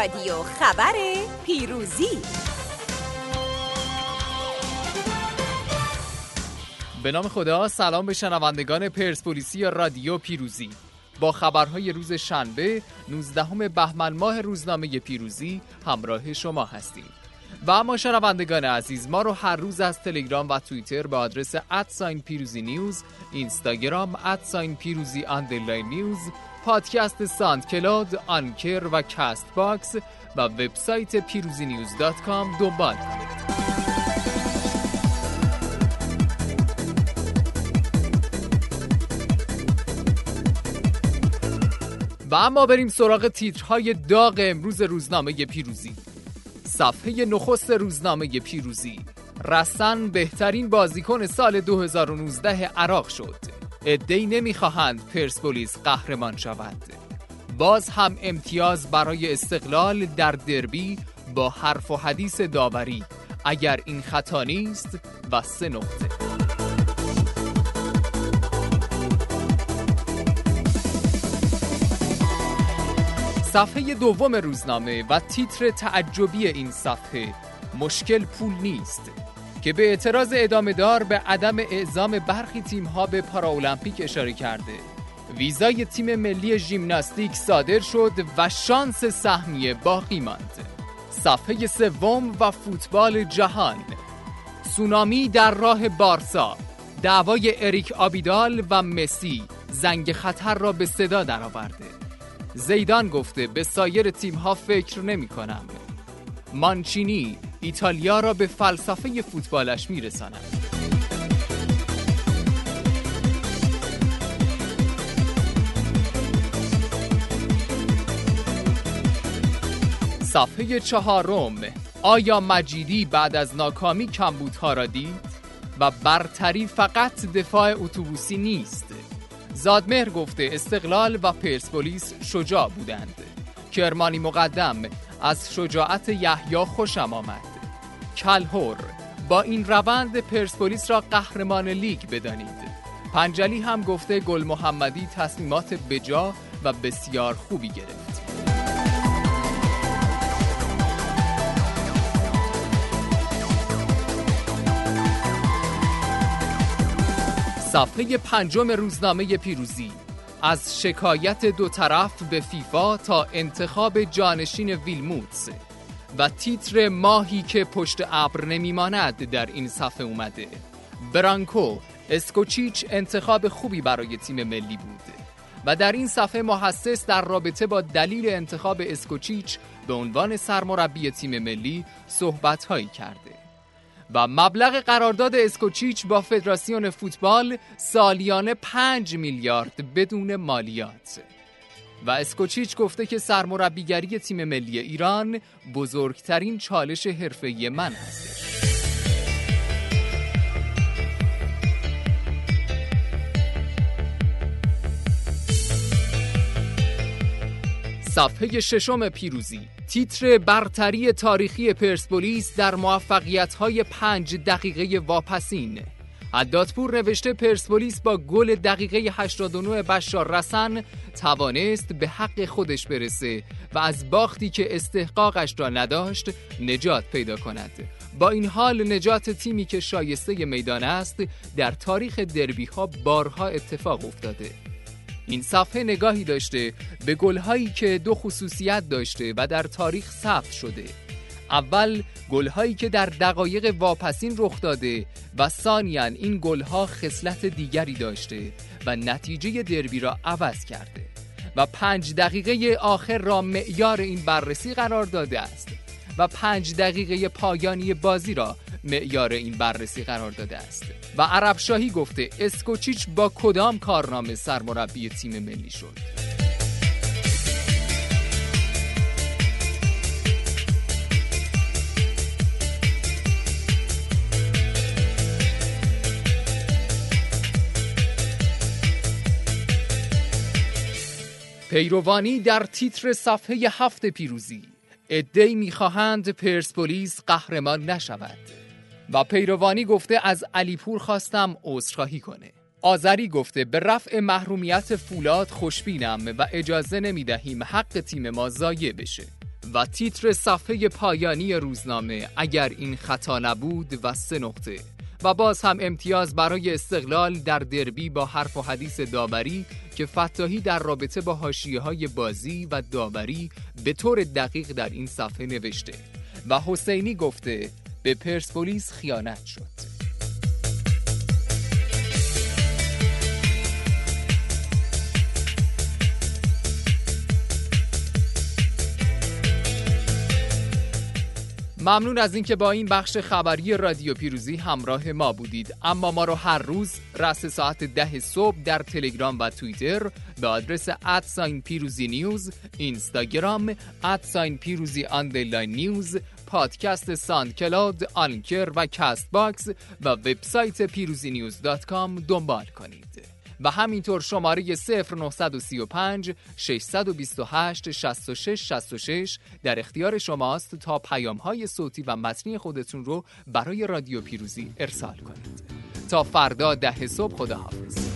رادیو خبر پیروزی. به نام خدا سلام به شنوندگان پرسپولیسی رادیو پیروزی. با خبرهای روز شنبه 19 بهمن ماه روزنامه پیروزی همراه شما هستیم. و اما شنوندگان عزیز ما رو هر روز از تلگرام و توییتر به آدرس at sign پیروزی news اینستاگرام at sign پیروزی underline news پادکست SoundCloud Anchor و Castbox و وبسایت پیروزی news dot com دنبال کنید. و اما بریم سراغ تیترهای داغ امروز روزنامه پیروزی. صفحه نخست روزنامه پیروزی. رسن بهترین بازیکن سال 2019 عراق شد. ادهی نمی‌خواهند پرسپولیس قهرمان شود. باز هم امتیاز برای استقلال در دربی با حرف و حدیث داوری. اگر این خطا نیست و سه نقطه. صفحه دوم روزنامه و تیتر تعجبی این صفحه. مشکل پول نیست. که به اعتراض ادامه دار به عدم اعزام برخی تیم ها به پاراولمپیک اشاره کرده. ویزای تیم ملی ژیمناستیک صادر شد و شانس سهمیه باقی ماند. صفحه سوم و فوتبال جهان. سونامی در راه بارسا. دعوای اریک آبیدال و مسی. زنگ خطر را به صدا درآورده. زیدان گفته به سایر تیم ها فکر نمی کنم مانچینی ایتالیا را به فلسفه فوتبالش می رساند. صفحه چهارم آیا مجیدی بعد از ناکامی کمبودها را دید؟ و برتری فقط دفاع اتوبوسی نیست. زادمهر گفته استقلال و پرسپولیس شجاع بودند. کرمانی مقدم از شجاعت یحیی خوشم آمد. کلهور با این روند پرسپولیس را قهرمان لیگ بدانید. پنجلی هم گفته گل محمدی تصمیمات بجا و بسیار خوبی گرفت. صفحه پنجم روزنامه پیروزی. از شکایت دو طرف به فیفا تا انتخاب جانشین ویلموتس. و تیتر ماهی که پشت ابر نمیماند در این صفحه اومده. برانکو اسکوچیچ انتخاب خوبی برای تیم ملی بود. و در این صفحه محسس در رابطه با دلیل انتخاب اسکوچیچ به عنوان سرمربی تیم ملی صحبت هایی کرده. و مبلغ قرارداد اسکوچیچ با فدراسیون فوتبال سالیانه 5 میلیارد بدون مالیات و اسکوچیچ گفته که سرمربیگری تیم ملی ایران بزرگترین چالش حرفه‌ای من است. صفحه ششم پیروزی تیتر برتری تاریخی پرسپولیس در موفقیت‌های پنج دقیقه واپسین. عدادپور نوشته پرسپولیس با گل دقیقه 89 بشار رسن توانست به حق خودش برسه و از باختی که استحقاقش را نداشت نجات پیدا کند. با این حال نجات تیمی که شایسته میدان است در تاریخ دربی ها بارها اتفاق افتاده. این صفحه نگاهی داشته به گلهایی که دو خصوصیت داشته و در تاریخ ثبت شده. اول گلهایی که در دقایق واپسین رخ داده و ثانیا این گلها خصلت دیگری داشته و نتیجه دربی را عوض کرده. و پنج دقیقه آخر را معیار این بررسی قرار داده است و پنج دقیقه پایانی بازی را معیار این بررسی قرار داده است. و عرب شاهی گفته اسکوچیچ با کدام کارنامه سرمربی تیم ملی شد؟ پیروانی در تیتر صفحه هفت پیروزی. ادهی می‌خواهند پرسپولیس قهرمان نشود. و پیروانی گفته از علیپور خواستم عذرخواهی کنه. آذری گفته به رفع محرومیت فولاد خوشبینم و اجازه نمی دهیم حق تیم ما ضایع بشه و تیتر صفحه پایانی روزنامه اگر این خطا نبود و سه نقطه. و باز هم امتیاز برای استقلال در دربی با حرف و حدیث داوری که فتاحی در رابطه با حاشیه های بازی و داوری به طور دقیق در این صفحه نوشته. و حسینی گفته به پرسپولیس خیانت شد. ممنون از اینکه با این بخش خبری رادیو پیروزی همراه ما بودید. اما ما رو هر روز راس ساعت ده صبح در تلگرام و توییتر به آدرس at sign پیروزی news اینستاگرام at sign پیروزی news پادکست SoundCloud Anchor و Castbox و وبسایت پیروزی news dot com دنبال کنید. و همینطور شماره 0935 628 66 66 در اختیار شماست تا پیام های صوتی و متنی خودتون رو برای رادیو پیروزی ارسال کنید. تا فردا ده صبح خداحافظ.